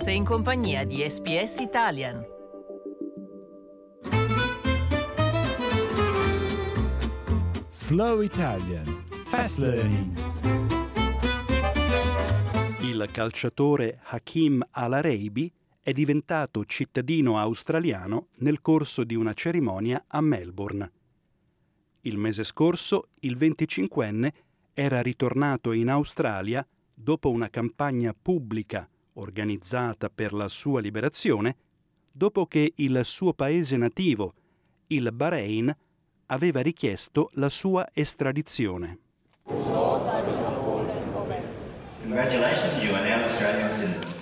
Sei in compagnia di SPS Italian. Slow Italian Fast Learning Il calciatore Hakim Al-Araibi è diventato cittadino australiano nel corso di una cerimonia a Melbourne. Il mese scorso il 25enne era ritornato in Australia dopo una campagna pubblica organizzata per la sua liberazione, dopo che il suo paese nativo, il Bahrain, aveva richiesto la sua estradizione. Congratulations, you are now Australian citizens.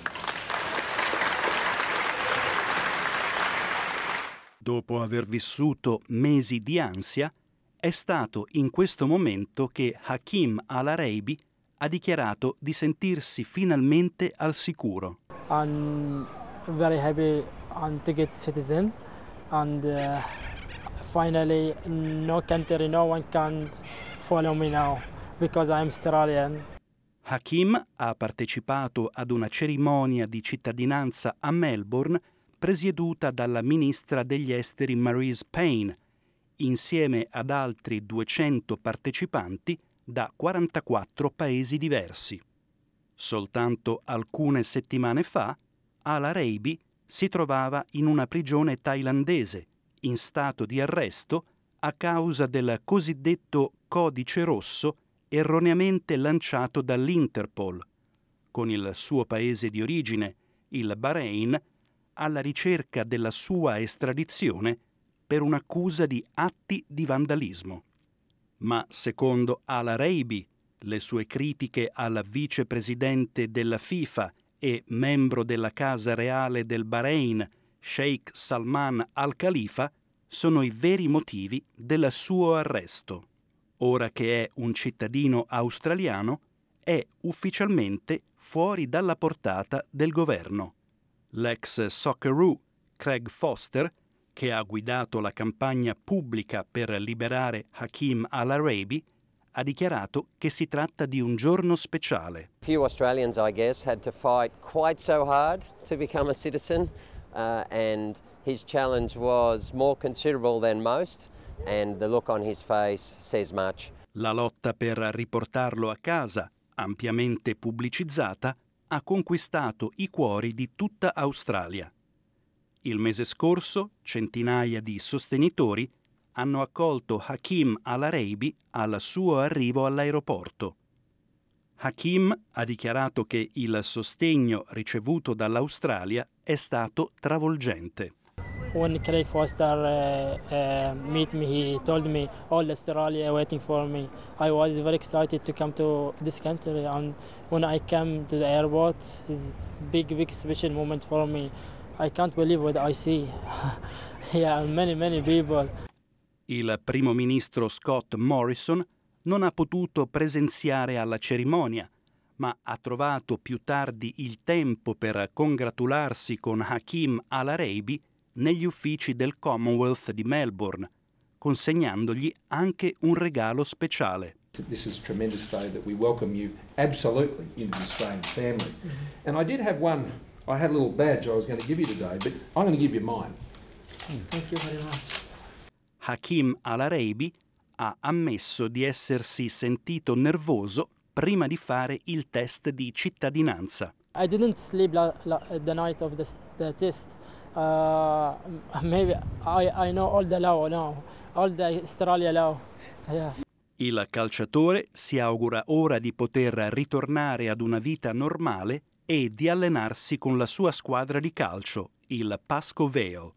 Dopo aver vissuto mesi di ansia, è stato in questo momento che Hakim Al-Araibi ha dichiarato di sentirsi finalmente al sicuro. I'm very happy I'm to get citizen and uh, finally no country no one can follow me now because I'm Australian. Hakim ha partecipato ad una cerimonia di cittadinanza a Melbourne presieduta dalla ministra degli esteri Marise Payne, insieme ad altri 200 partecipanti da 44 paesi diversi. Soltanto alcune settimane fa, Al-Araibi si trovava in una prigione thailandese, in stato di arresto a causa del cosiddetto codice rosso erroneamente lanciato dall'Interpol, con il suo paese di origine, il Bahrain, alla ricerca della sua estradizione per un'accusa di atti di vandalismo. Ma secondo Al-Araibi, le sue critiche al vicepresidente della FIFA e membro della Casa Reale del Bahrain, Sheikh Salman al-Khalifa, sono i veri motivi del suo arresto. Ora che è un cittadino australiano, è ufficialmente fuori dalla portata del governo. L'ex Socceroo Craig Foster che ha guidato la campagna pubblica per liberare Hakim al-Araibi, ha dichiarato che si tratta di un giorno speciale. Few Australians, I guess, had to fight quite so hard to become a citizen, uh, and his challenge was more considerable than most, and the look on his face says much. La lotta per riportarlo a casa, ampiamente pubblicizzata, ha conquistato i cuori di tutta Australia. Il mese scorso centinaia di sostenitori hanno accolto Hakim al-Araibi al suo arrivo all'aeroporto. Hakim ha dichiarato che il sostegno ricevuto dall'Australia è stato travolgente. When Craig Foster uh, uh, meet me, he told me all Australia waiting for me. I was very excited to come to this country, and when I came to the airport, it's big, big special moment for me. I can't believe what I see. yeah, many, many people. Il primo ministro Scott Morrison non ha potuto presenziare alla cerimonia, ma ha trovato più tardi il tempo per congratularsi con Hakim al-Araibi negli uffici del Commonwealth di Melbourne, consegnandogli anche un regalo speciale. This is a tremendous day that we welcome you absolutely into the Australian family. Mm-hmm. And I did have one I had a little badge I was going to give you today, but I'm going to give you mine. Thank you very much. Hakim Al-Araibi ha ammesso di essersi sentito nervoso prima di fare il test di cittadinanza. I didn't sleep la, la, the night of the, the test. Uh, maybe I, I know all the law now, all the Australia law. Yeah. Il calciatore si augura ora di poter ritornare ad una vita normale e di allenarsi con la sua squadra di calcio, il Pasco Vale.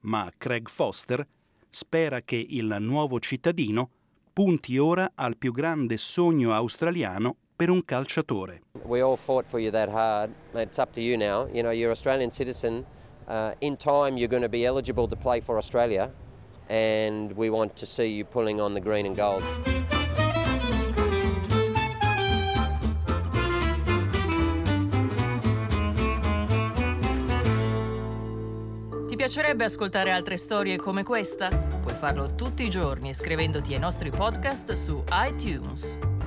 Ma Craig Foster spera che il nuovo cittadino punti ora al più grande sogno australiano per un calciatore. We all fought for you that hard. It's up to you now. You know, you're Australian citizen. Uh, in time, you're going to be eligible to play for Australia, and we want to see you pulling on the green and gold. Piacerebbe ascoltare altre storie come questa? Puoi farlo tutti i giorni iscrivendoti ai nostri podcast su iTunes.